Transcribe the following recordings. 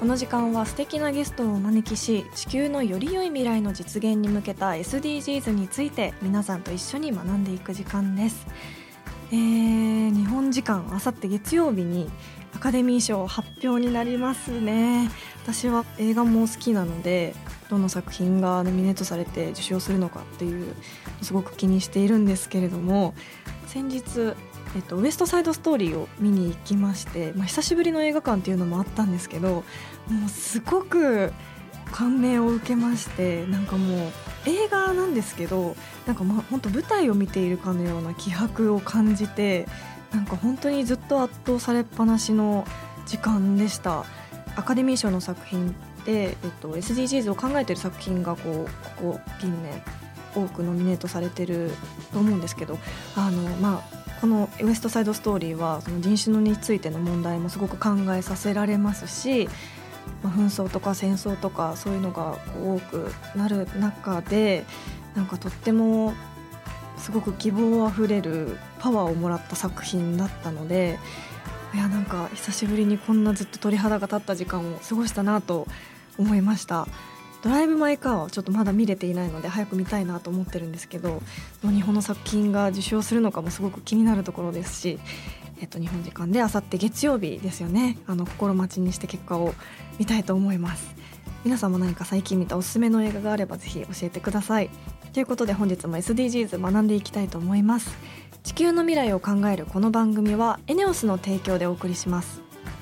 この時間は素敵なゲストをお招きし地球のより良い未来の実現に向けた SDGs について皆さんと一緒に学んでいく時間です、えー、日本時間あさって月曜日にアカデミー賞発表になりますね。私は映画も好きなのでどの作品がノミネートされて受賞するのかっていうすごく気にしているんですけれども先日えっと、ウエストサイドストーリーを見に行きまして、まあ、久しぶりの映画館っていうのもあったんですけどもうすごく感銘を受けましてなんかもう映画なんですけどなんかま本当舞台を見ているかのような気迫を感じてなんか本当にずっと圧倒されっぱなしの時間でした。アカデミー賞の作品で、えっと、SDGs を考えている作品がこうここ近年多くノミネートされてると思うんですけどあのまあこの「ウエスト・サイド・ストーリーは」その人種についての問題もすごく考えさせられますし、まあ、紛争とか戦争とかそういうのがこう多くなる中でなんかとってもすごく希望あふれるパワーをもらった作品だったのでいやなんか久しぶりにこんなずっと鳥肌が立った時間を過ごしたなと思いました。ドライブ・マイ・カーはちょっとまだ見れていないので早く見たいなと思ってるんですけど日本の作品が受賞するのかもすごく気になるところですし、えっと、日本時間であさって月曜日ですよね。あの心待ちにして結果を見たいと思います。皆さんも何か最近見たおすすめの映画があればぜひ教えてください。ということで本日も SDGs 学んでいきたいと思います。地球の未来を考えるこの番組はエネオスの提供でお送りします。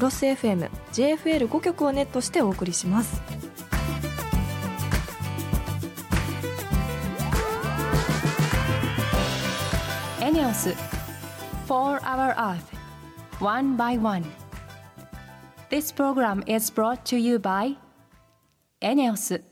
クロス FM、JFL5 曲をネットしてお送りします。エネオス4 Hour Earth One by One This program is brought to you by エネオス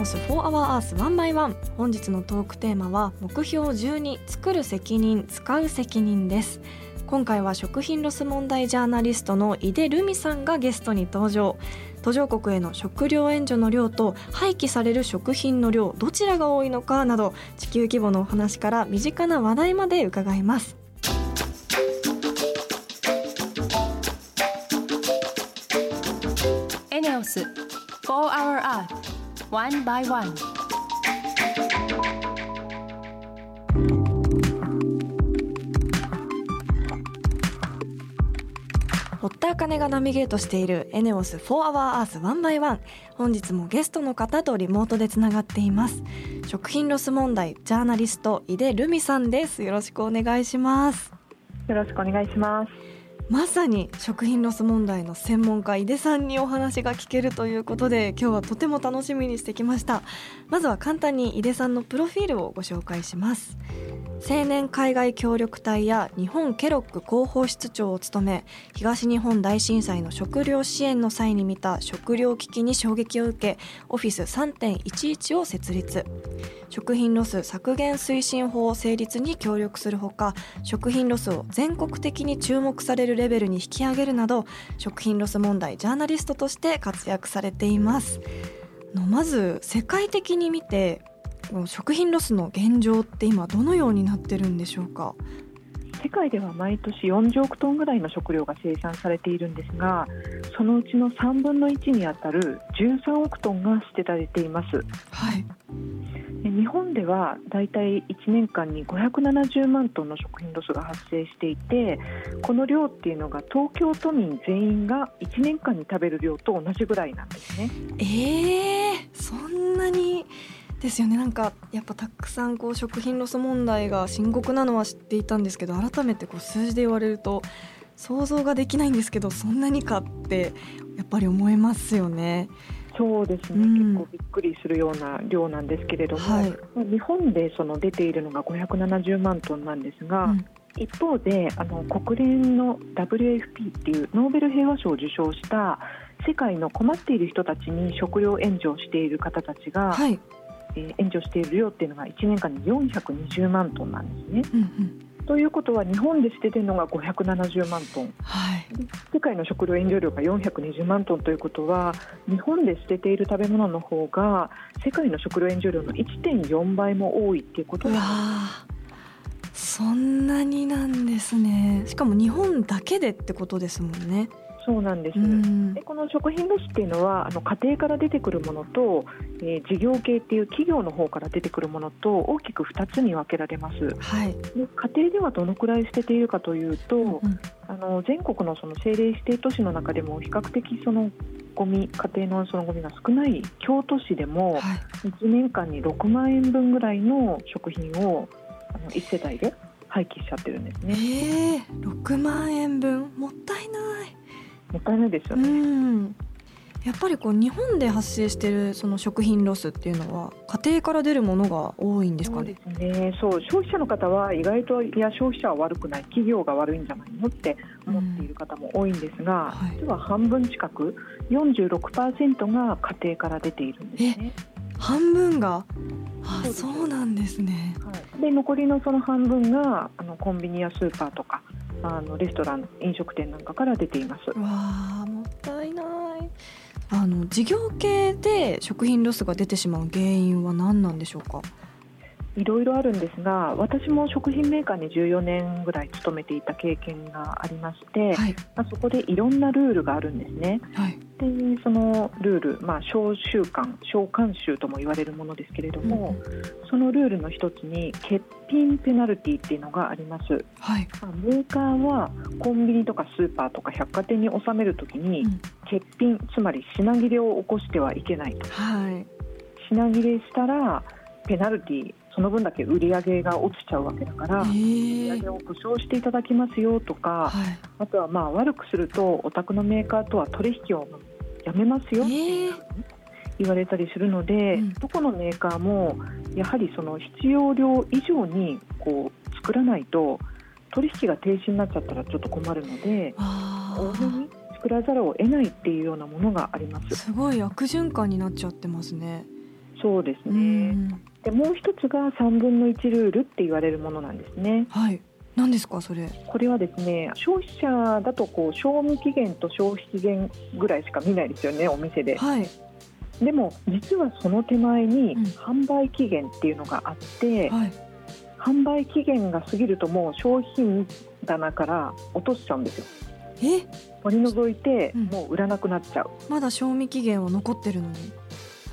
オス4 Hour Earth 1 by 1本日のトークテーマは目標12作る責任使う責任です。今回は食品ロス問題ジャーナリストの井出留美さんがゲストに登場。途上国への食料援助の量と廃棄される食品の量どちらが多いのかなど地球規模のお話から身近な話題まで伺います。エネオス4 Hour Earth One by One. 堀田茜がナビゲートしているエネオス4 Hour Earth 1 by 1本日もゲストの方とリモートでつながっています。食品ロス問題ジャーナリスト井出留美さんです。よろしくお願いします。よろしくお願いします。まさに食品ロス問題の専門家井出さんにお話が聞けるということで今日はとても楽しみにしてきました。まずは簡単に井出さんのプロフィールをご紹介します。青年海外協力隊や日本ケロッグ広報室長を務め東日本大震災の食料支援の際に見た食料危機に衝撃を受けオフィス3.11を設立。食品ロス削減推進法成立に協力するほか食品ロスを全国的に注目されるレベルに引き上げるなど食品ロス問題ジャーナリストとして活躍されています。まず世界的に見てこの食品ロスの現状って今どのようになってるんでしょうか？世界では毎年40億トンぐらいの食料が生産されているんですがそのうちの3分の1にあたる13億トンが捨てられています。はい。で日本ではだいたい1年間に570万トンの食品ロスが発生していてこの量っていうのが東京都民全員が1年間に食べる量と同じぐらいなんですね。えー、そんなにですよね。なんかやっぱたくさんこう食品ロス問題が深刻なのは知っていたんですけど改めてこう数字で言われると想像ができないんですけどそんなにかってやっぱり思いますよね。そうですね、うん、結構びっくりするような量なんですけれども、はい、日本でその出ているのが570万トンなんですが、うん、一方であの国連の WFP っていうノーベル平和賞を受賞した世界の困っている人たちに食料援助をしている方たちが、はい、えー、援助している量っていうのが1年間に420万トンなんですね。うんうん。ということは日本で捨ててるのが570万トン、はい、世界の食料援助量が420万トンということは日本で捨てている食べ物の方が世界の食料援助量の1.4倍も多いっていうことそんなになんですね。しかも日本だけでってことですもんね。そうなんです、うん、でこの食品ロスっていうのはあの家庭から出てくるものと、えー、事業系っていう企業の方から出てくるものと大きく2つに分けられます、はい、で家庭ではどのくらい捨てているかというと、うん、あの全国のその政令指定都市の中でも比較的そのゴミ家庭のそのゴミが少ない京都市でも、1年間に6万円分ぐらいの食品をあの1世帯で廃棄しちゃってるんですね。えー、6万円分？もったいない。もったいないですよね。やっぱりこう日本で発生しているその食品ロスっていうのは家庭から出るものが多いんですかね？そうね。そう消費者の方は意外といや消費者は悪くない企業が悪いんじゃないのって思っている方も多いんですが、うんはい、実は半分近く46%が家庭から出ているんですね。半分が。あそうなんですね。はい、で残りのその半分があのコンビニやスーパーとかあのレストラン飲食店なんかから出ています。わあもったいない。あの事業系で食品ロスが出てしまう原因は何なんでしょうか？いろいろあるんですが私も食品メーカーに14年ぐらい勤めていた経験がありまして、はい、まあ、そこでいろんなルールがあるんですね。はい、でそのルール、まあ、小習慣小慣習とも言われるものですけれども、うん、そのルールの一つに欠品ペナルティっていうのがあります、はい、まあ、メーカーはコンビニとかスーパーとか百貨店に納めるときに、うん、欠品つまり品切れを起こしてはいけないと。はい、品切れしたらペナルティその分だけ売り上げが落ちちゃうわけだから売り上げを保証していただきますよとか、はい、あとはまあ悪くするとお宅のメーカーとは取引をやめますよって言われたりするので、うん、どこのメーカーもやはりその必要量以上にこう作らないと取引が停止になっちゃったらちょっと困るので多めに作らざるを得ないっていうようなものがあります。すごい悪循環になっちゃってますね。そうですね、でもう一つが3分の1ルールって言われるものなんですね。はい。何ですかそれ？これはですね消費者だとこう賞味期限と消費期限ぐらいしか見ないですよねお店で、はい、でも実はその手前に販売期限っていうのがあって、うんはい、販売期限が過ぎるともう商品棚から落としちゃうんですよ。え？取り除いてもう売らなくなっちゃう、うん、まだ賞味期限は残ってるのに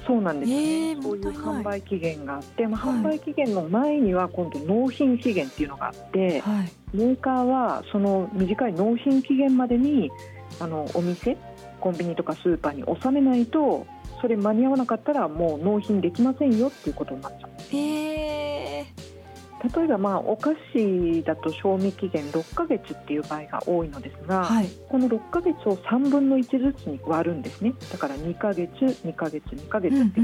そうなんですね、えー、そういう販売期限があって、まあ、販売期限の前には今度納品期限っていうのがあって、はい、メーカーはその短い納品期限までにあのお店コンビニとかスーパーに納めないとそれ間に合わなかったらもう納品できませんよっていうことになっちゃう。えー例えばまあお菓子だと賞味期限6ヶ月っていう場合が多いのですが、はい、この6ヶ月を3分の1ずつに割るんですね。だから2ヶ月2ヶ月2ヶ月って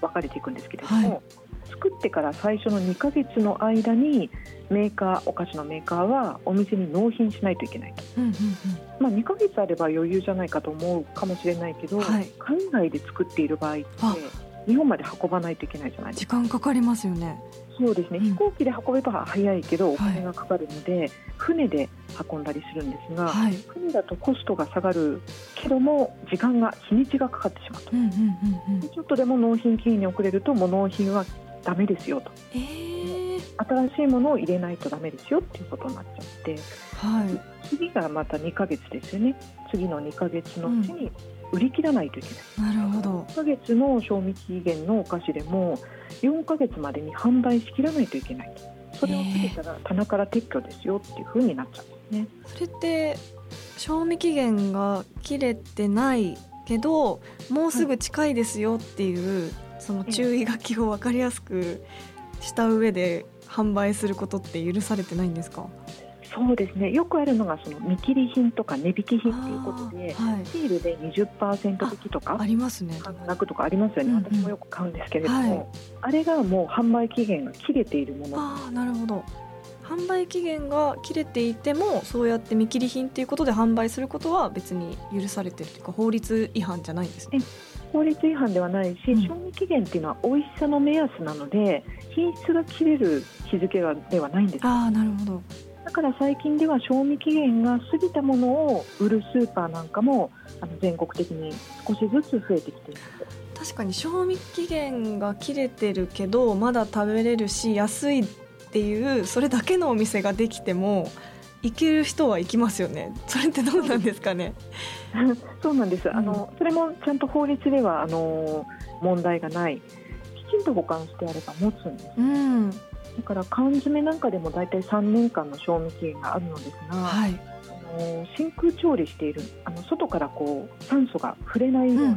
分かれていくんですけれども、うんうんはい、作ってから最初の2ヶ月の間にメーカーお菓子のメーカーはお店に納品しないといけないと、うんうんうん、まあ、2ヶ月あれば余裕じゃないかと思うかもしれないけど、はい、海外で作っている場合って日本まで運ばないといけないじゃないですか。時間かかりますよねそうですね、飛行機で運べば早いけどお金がかかるので、はい、船で運んだりするんですが、はい、船だとコストが下がるけども時間が日にちがかかってしまうと、うんうんうんうん、ちょっとでも納品期限に遅れるともう納品はダメですよと、えー、新しいものを入れないとダメですよっていうことになっちゃって、はい、次がまた2ヶ月ですよね。次の2ヶ月のうちに売り切らないといけない。なるほど。1ヶ月の賞味期限のお菓子でも4ヶ月までに販売しきらないといけない。それを過ぎたら棚から撤去ですよっていうふうになっちゃうんですね。それって賞味期限が切れてないけどもうすぐ近いですよっていう、その注意書きを分かりやすくした上で販売することって許されてないんですか？そうですね。よくあるのがその見切り品とか値引き品ということで、はい、シールで20%引きとかありますね。半額とかありますよね、うんうん、私もよく買うんですけれども、はい、あれがもう販売期限が切れているもの。あなるほど。販売期限が切れていてもそうやって見切り品っていうことで販売することは別に許されてるというか法律違反じゃないんですね。法律違反ではないし、うん、賞味期限っていうのは美味しさの目安なので品質が切れる日付ではないんですあなるほどだから最近では賞味期限が過ぎたものを売るスーパーなんかもあの全国的に少しずつ増えてきています確かに賞味期限が切れてるけどまだ食べれるし安いっていうそれだけのお店ができても行ける人は行きますよね。それってどうなんですかね？そうなんです。あの、それもちゃんと法律ではあの問題がない。きちんと保管してあれば持つんです。うん、だから缶詰なんかでも大体3年間の賞味期限があるのですが、はい、あの真空調理しているあの外からこう酸素が触れないような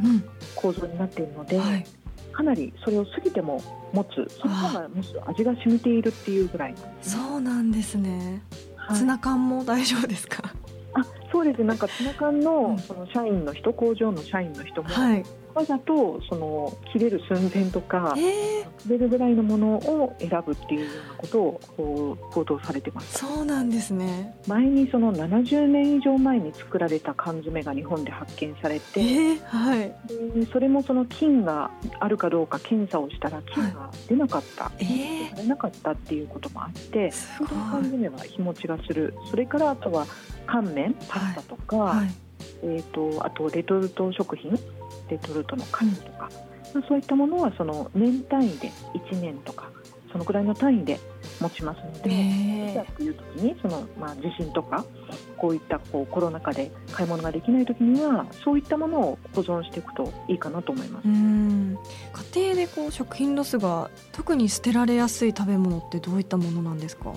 構造になっているので、うんうんはい、かなりそれを過ぎても持つその方がむしろ味が染みているっていうぐらい、ね、そうなんですね、はい、ツナ缶も大丈夫ですか？あそうです。なんかツナ缶のその社員の人、工場の社員の人も、はい、わざとその切れる寸前とか、えー、れるぐらいのものを選ぶっていうようなことを報道されてます。そうなんですね。前にその70年以上前に作られた缶詰が日本で発見されて、えー、はい、でそれもその菌があるかどうか検査をしたら菌が出なかった、はい、えー、されなかったっていうこともあってその缶詰は日持ちがする。それからあとは乾麺パスタとか、はい。はい、えーと、あとレトルト食品レトルトのカニとか、まあ、そういったものはその年単位で1年とかそのくらいの単位で持ちますので、いざという時にその、まあ、地震とかこういったこうコロナ禍で買い物ができない時にはそういったものを保存していくといいかなと思います。家庭でこう食品ロスが特に捨てられやすい食べ物ってどういったものなんですか？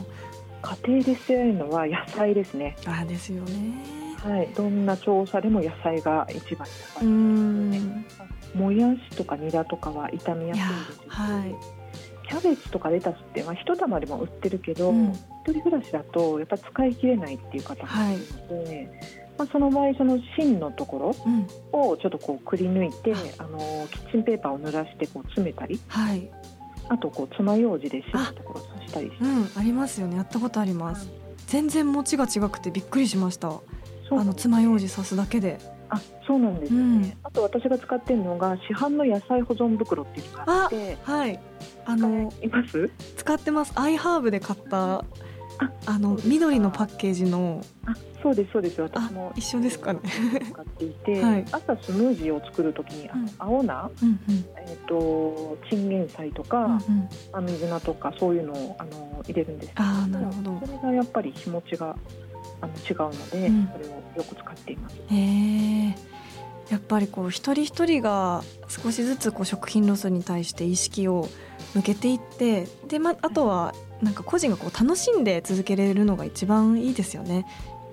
家庭で捨てられるのは野菜ですね。あですよねはい、どんな調査でも野菜が一番高い。ね。もやしとかニラとかは傷みやすいですし、はい、キャベツとかレタスってまあ一玉でも売ってるけど、うん、一人暮らしだとやっぱ使い切れないっていう方もい。るので、はい、まあ、その場合その芯のところをちょっとこうくり抜いて、うん、あのキッチンペーパーを濡らしてこう詰めたり、はい、あとこう爪楊枝で芯のところを刺したりして。うん、ありますよね。やったことあります、全然持ちが違くてびっくりしましたあの爪楊枝刺すだけで。あそうなんですね、うん、あと私が使ってるのが市販の野菜保存袋っていうのがあって。はい。あのいます？使ってます。アイハーブで買ったあの緑のパッケージの。あそうですそうです。私も一緒ですかね。使っていて、はい、朝スムージーを作るときに、うん、青菜、うんうん、えっ、ー、とチンゲン菜とか、うんうん、水菜とかそういうのをあの入れるんですあなるほど。それがやっぱり日持ちがあの違うので、うん、それをよく使っています。へやっぱりこう一人一人が少しずつこう食品ロスに対して意識を向けていってで、ま、あとはなんか個人がこう楽しんで続けれるのが一番いいですよね。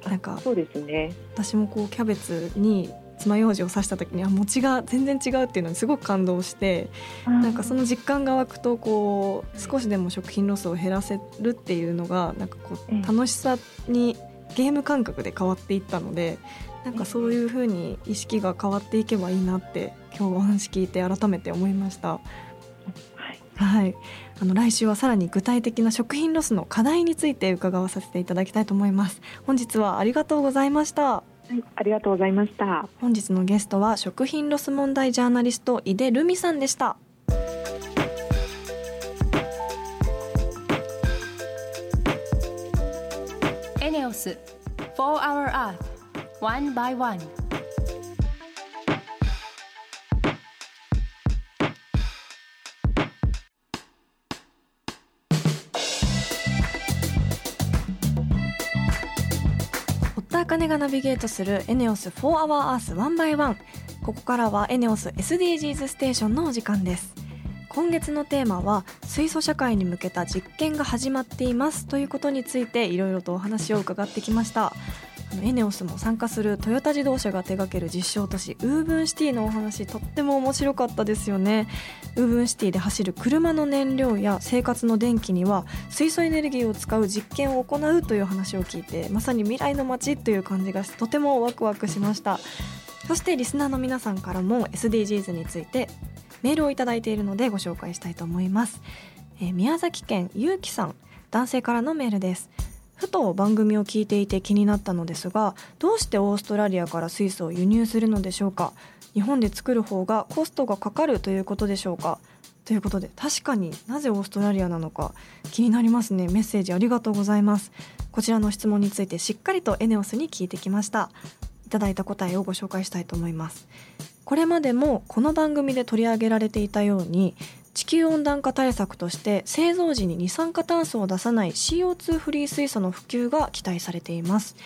なんかそうですね。私もこうキャベツに爪楊枝を刺した時には持ちが全然違うっていうのにすごく感動してなんかその実感が湧くとこう少しでも食品ロスを減らせるっていうのがなんかこう楽しさにゲーム感覚で変わっていったのでなんかそういうふうに意識が変わっていけばいいなって今日お話聞いて改めて思いました。はい、はい、あの来週はさらに具体的な食品ロスの課題について伺わさせていただきたいと思います。本日はありがとうございました。はい、ありがとうございました。本日のゲストは食品ロス問題ジャーナリスト井出留美さんでした。ス For Our Earth One by One 堀田茜がナビゲートするエネオス4 Hour Earth One by One ここからはエネオス SDGs ステーションのお時間です今月のテーマは水素社会に向けた実験が始まっていますということについていろいろとお話を伺ってきました。 ENEOS も参加するトヨタ自動車が手掛ける実証都市ウーブンシティのお話とっても面白かったですよね。ウーブンシティで走る車の燃料や生活の電気には水素エネルギーを使う実験を行うという話を聞いてまさに未来の街という感じがとてもワクワクしました。そしてリスナーの皆さんからも SDGs についてメールをいただいているのでご紹介したいと思います、えー、宮崎県ゆうきさん男性からのメールです。ふと番組を聞いていて気になったのですがどうしてオーストラリアから水素を輸入するのでしょうか？日本で作る方がコストがかかるということでしょうか？ということで確かになぜオーストラリアなのか気になりますね。メッセージありがとうございます。こちらの質問についてしっかりとエネオスに聞いてきました。いただいた答えをご紹介したいと思います。これまでもこの番組で取り上げられていたように地球温暖化対策として製造時に二酸化炭素を出さない CO2 フリー水素の普及が期待されています。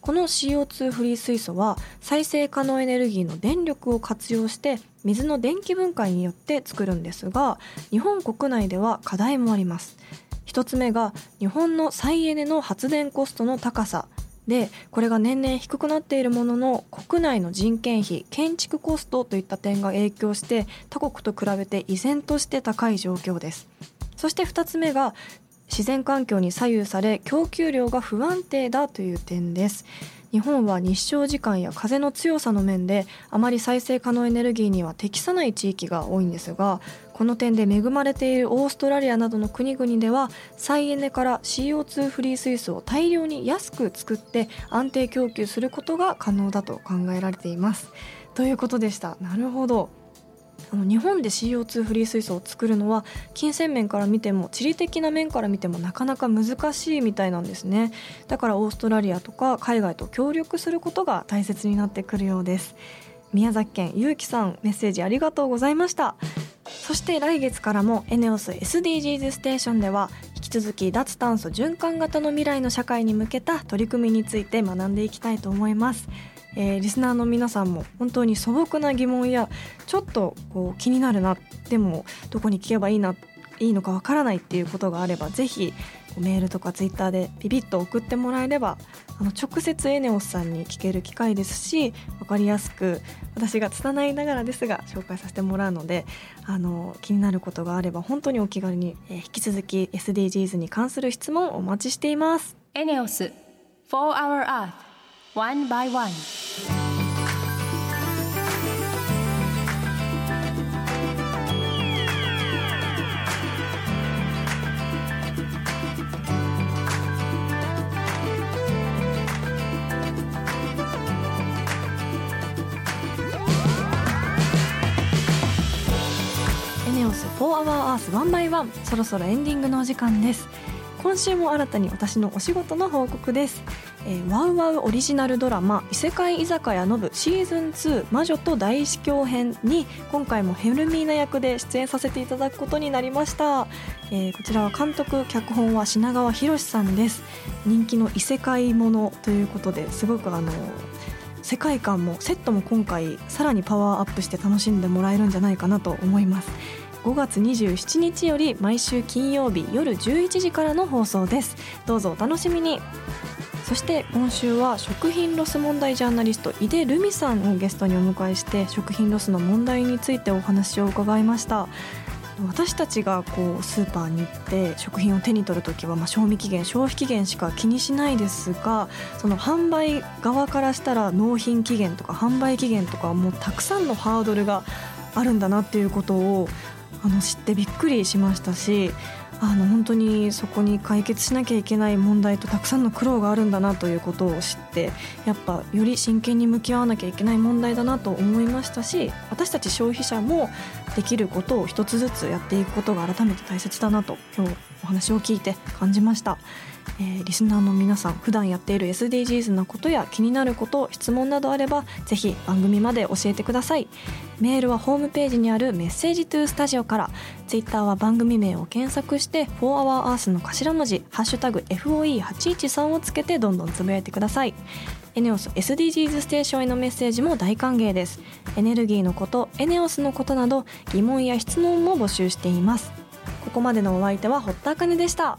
この CO2 フリー水素は再生可能エネルギーの電力を活用して水の電気分解によって作るんですが日本国内では課題もあります。一つ目が日本の再エネの発電コストの高さ。でこれが年々低くなっているものの国内の人件費建築コストといった点が影響して他国と比べて依然として高い状況です。そして2つ目が自然環境に左右され供給量が不安定だという点です。日本は日照時間や風の強さの面であまり再生可能エネルギーには適さない地域が多いんですがこの点で恵まれているオーストラリアなどの国々では再エネから CO2 フリー水素を大量に安く作って安定供給することが可能だと考えられています。ということでした。なるほど日本で CO2 フリー水素を作るのは金銭面から見ても地理的な面から見てもなかなか難しいみたいなんですねだからオーストラリアとか海外と協力することが大切になってくるようです宮崎県ゆうきさんメッセージありがとうございましたそして来月からもエネオス SDGs ステーションでは引き続き脱炭素循環型の未来の社会に向けた取り組みについて学んでいきたいと思います。えー、リスナーの皆さんも本当に素朴な疑問やちょっとこう気になるなでもどこに聞けばいいないいのかわからないっていうことがあればぜひメールとかツイッターでピピッと送ってもらえればあの直接エネオスさんに聞ける機会ですし分かりやすく私が拙いながらですが紹介させてもらうのであの気になることがあれば本当にお気軽に、えー、引き続き SDGs に関する質問お待ちしています。エネオス4 Hour Earth One by One 4 Hour Earth 1 by 1そろそろエンディングのお時間です。今週も新たに私のお仕事の報告です、えー、ワウワウオリジナルドラマ異世界居酒屋のぶシーズン2魔女と大司教編に今回もヘルミーナ役で出演させていただくことになりました、えー、こちらは監督脚本は品川博さんです。人気の異世界ものということですごくあの世界観もセットも今回さらにパワーアップして楽しんでもらえるんじゃないかなと思います。5月27日より毎週金曜日夜11時からの放送です。どうぞお楽しみに。そして今週は食品ロス問題ジャーナリスト井出留美さんをゲストにお迎えして食品ロスの問題についてお話を伺いました。私たちがこうスーパーに行って食品を手に取る時はまあ賞味期限消費期限しか気にしないですがその販売側からしたら納品期限とか販売期限とかもうたくさんのハードルがあるんだなっていうことをあの知ってびっくりしましたしあの本当にそこに解決しなきゃいけない問題とたくさんの苦労があるんだなということを知ってやっぱより真剣に向き合わなきゃいけない問題だなと思いましたし私たち消費者もできることを一つずつやっていくことが改めて大切だなと今日お話を聞いて感じました。えー、リスナーの皆さん普段やっている SDGs なことや気になること質問などあればぜひ番組まで教えてください。メールはホームページにある「メッセージトゥスタジオ」から Twitter は番組名を検索して「4HourEarth」の頭文字「ハッシュタグ #FOE813」をつけてどんどんつぶやいてください。ENEOS SDGs ステーションへのメッセージも大歓迎です。エネルギーのこと ENEOS のことなど疑問や質問も募集しています。ここまでのお相手は堀田茜でした。